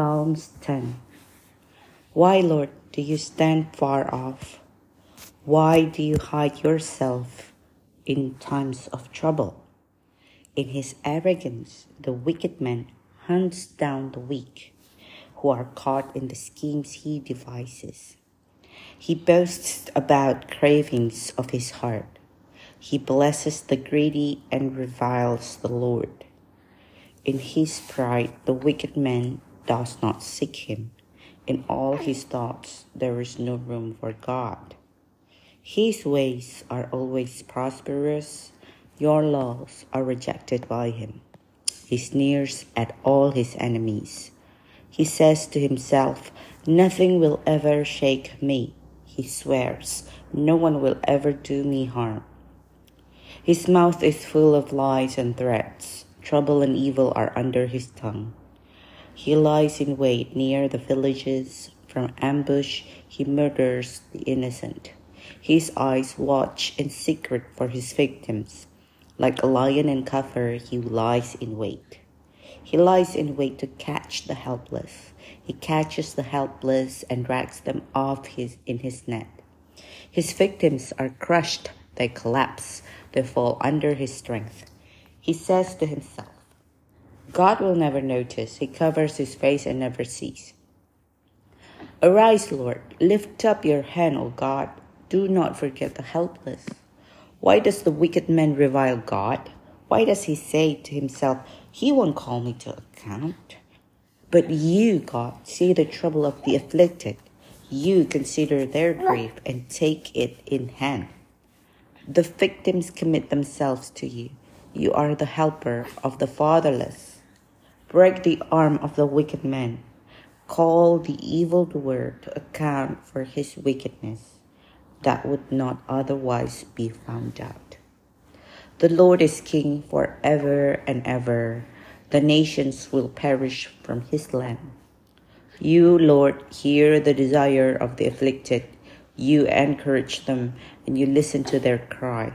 Psalms 10 Why, Lord, do you stand far off? Why do you hide yourself in times of trouble? In his arrogance, the wicked man hunts down the weak who are caught in the schemes he devises. He boasts about cravings of his heart. He blesses the greedy and reviles the Lord. In his pride, the wicked man does not seek him. In all his thoughts, there is no room for God. His ways are always prosperous. Your laws are rejected by him. He sneers at all his enemies. He says to himself, Nothing will ever shake me. He swears, No one will ever do me harm. His mouth is full of lies and threats. Trouble and evil are under his tongue. He lies in wait near the villages. From ambush, he murders the innocent. His eyes watch in secret for his victims. Like a lion in cover, he lies in wait. He lies in wait to catch the helpless. He catches the helpless and drags them off his, in his net. His victims are crushed, they collapse, they fall under his strength. He says to himself, God will never notice. He covers his face and never sees. Arise, Lord. Lift up your hand, O God. Do not forget the helpless. Why does the wicked man revile God? Why does he say to himself, He won't call me to account? But you, God, see the trouble of the afflicted. You consider their grief and take it in hand. The victims commit themselves to you. You are the helper of the fatherless. Break the arm of the wicked man. Call the evildoer to account for his wickedness that would not otherwise be found out. The Lord is king forever and ever. The nations will perish from his land. You, Lord, hear the desire of the afflicted. You encourage them and you listen to their cry,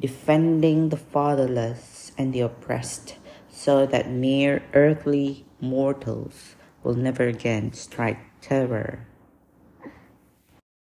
defending the fatherless and the oppressed, so that mere earthly mortals will never again strike terror